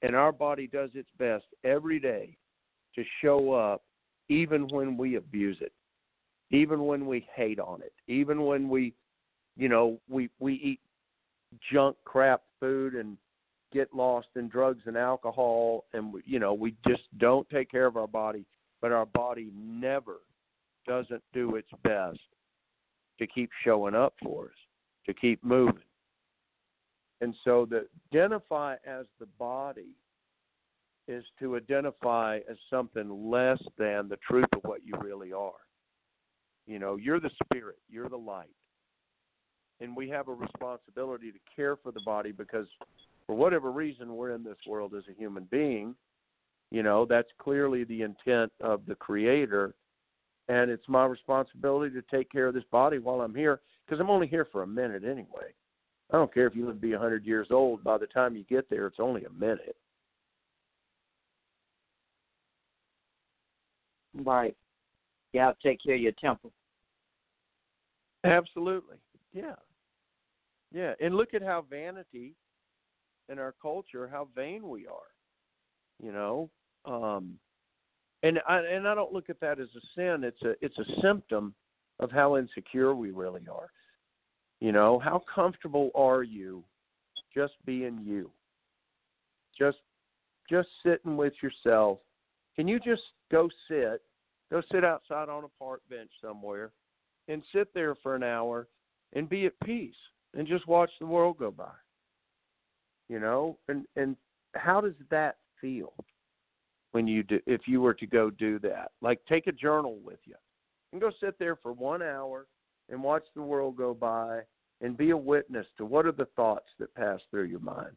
and our body does its best every day to show up, even when we abuse it, even when we hate on it, even when we, you know, we we eat junk crap food and get lost in drugs and alcohol, and we, you know we just don't take care of our body. But our body never doesn't do its best to keep showing up for us, to keep moving. And so to identify as the body is to identify as something less than the truth of what you really are. You know, you're the spirit, you're the light. And we have a responsibility to care for the body because for whatever reason we're in this world as a human being, you know, that's clearly the intent of the creator and it's my responsibility to take care of this body while I'm here because I'm only here for a minute anyway. I don't care if you live to be a 100 years old. By the time you get there, it's only a minute. Right. You have to take care of your temple. Absolutely. Yeah. Yeah. And look at how vanity in our culture, how vain we are. You know, um, and I and I don't look at that as a sin. It's a it's a symptom of how insecure we really are. You know, how comfortable are you just being you? Just just sitting with yourself. Can you just go sit, go sit outside on a park bench somewhere and sit there for an hour and be at peace and just watch the world go by? You know, and and how does that feel when you do if you were to go do that? Like take a journal with you and go sit there for 1 hour and watch the world go by and be a witness to what are the thoughts that pass through your mind.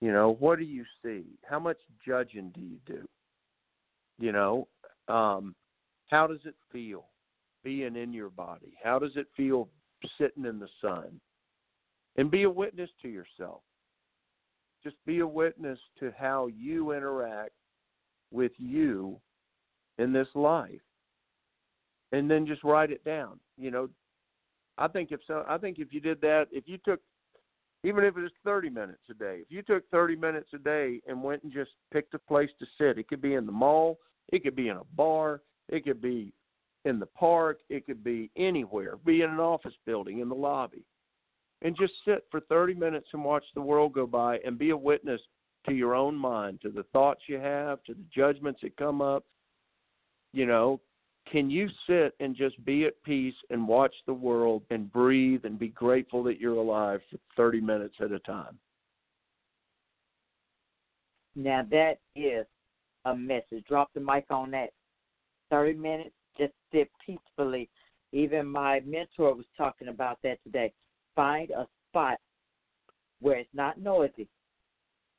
You know, what do you see? How much judging do you do? You know, um, how does it feel being in your body? How does it feel sitting in the sun? And be a witness to yourself. Just be a witness to how you interact with you in this life. And then just write it down. You know, I think if so, I think if you did that, if you took, even if it was 30 minutes a day, if you took 30 minutes a day and went and just picked a place to sit, it could be in the mall, it could be in a bar, it could be in the park, it could be anywhere, be in an office building, in the lobby, and just sit for 30 minutes and watch the world go by and be a witness to your own mind, to the thoughts you have, to the judgments that come up. You know, can you sit and just be at peace and watch the world and breathe and be grateful that you're alive for 30 minutes at a time? Now that is a message. Drop the mic on that. 30 minutes, just sit peacefully. Even my mentor was talking about that today. Find a spot where it's not noisy,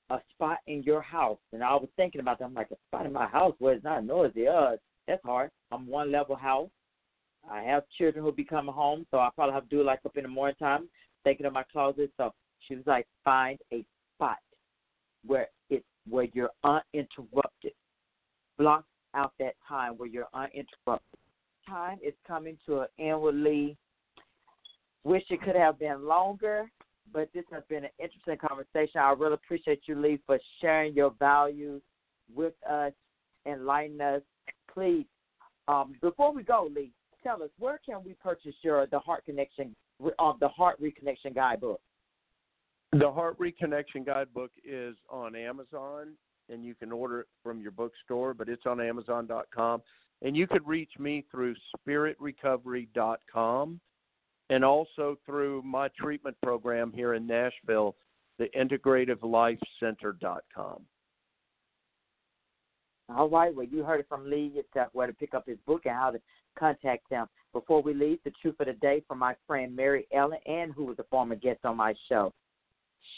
a spot in your house. And I was thinking about that. I'm like, a spot in my house where it's not noisy. Uh, that's hard. I'm one level house. I have children who be coming home, so I probably have to do like up in the morning time, thinking of my closet. So she was like, find a spot where it's where you're uninterrupted. Block out that time where you're uninterrupted. Time is coming to an inwardly. Wish it could have been longer, but this has been an interesting conversation. I really appreciate you, Lee, for sharing your values with us, enlightening us, please, um, before we go, Lee, tell us where can we purchase your the Heart Connection of uh, the Heart Reconnection Guidebook? The Heart Reconnection Guidebook is on Amazon, and you can order it from your bookstore, but it's on Amazon.com. And you could reach me through SpiritRecovery.com and also through my treatment program here in Nashville, the IntegrativeLifeCenter.com. All right. Well, you heard it from Lee. It's uh, where to pick up his book and how to contact him. Before we leave, the truth of the day from my friend Mary Ellen, and who was a former guest on my show.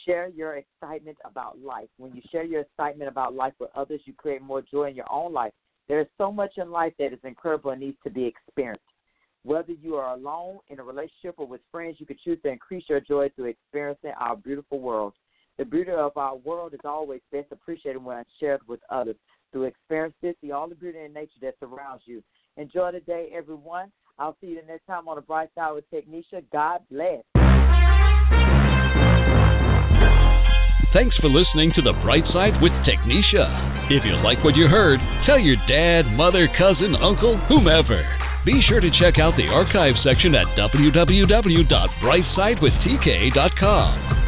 Share your excitement about life. When you share your excitement about life with others, you create more joy in your own life. There is so much in life that is incredible and needs to be experienced. Whether you are alone, in a relationship, or with friends, you can choose to increase your joy through experiencing our beautiful world. The beauty of our world is always best appreciated when shared with others. Through experiences, see all the beauty in nature that surrounds you. Enjoy the day, everyone. I'll see you the next time on the Bright Side with Technisha. God bless. Thanks for listening to The Bright Side with Technisha. If you like what you heard, tell your dad, mother, cousin, uncle, whomever. Be sure to check out the archive section at www.brightsidewithtk.com.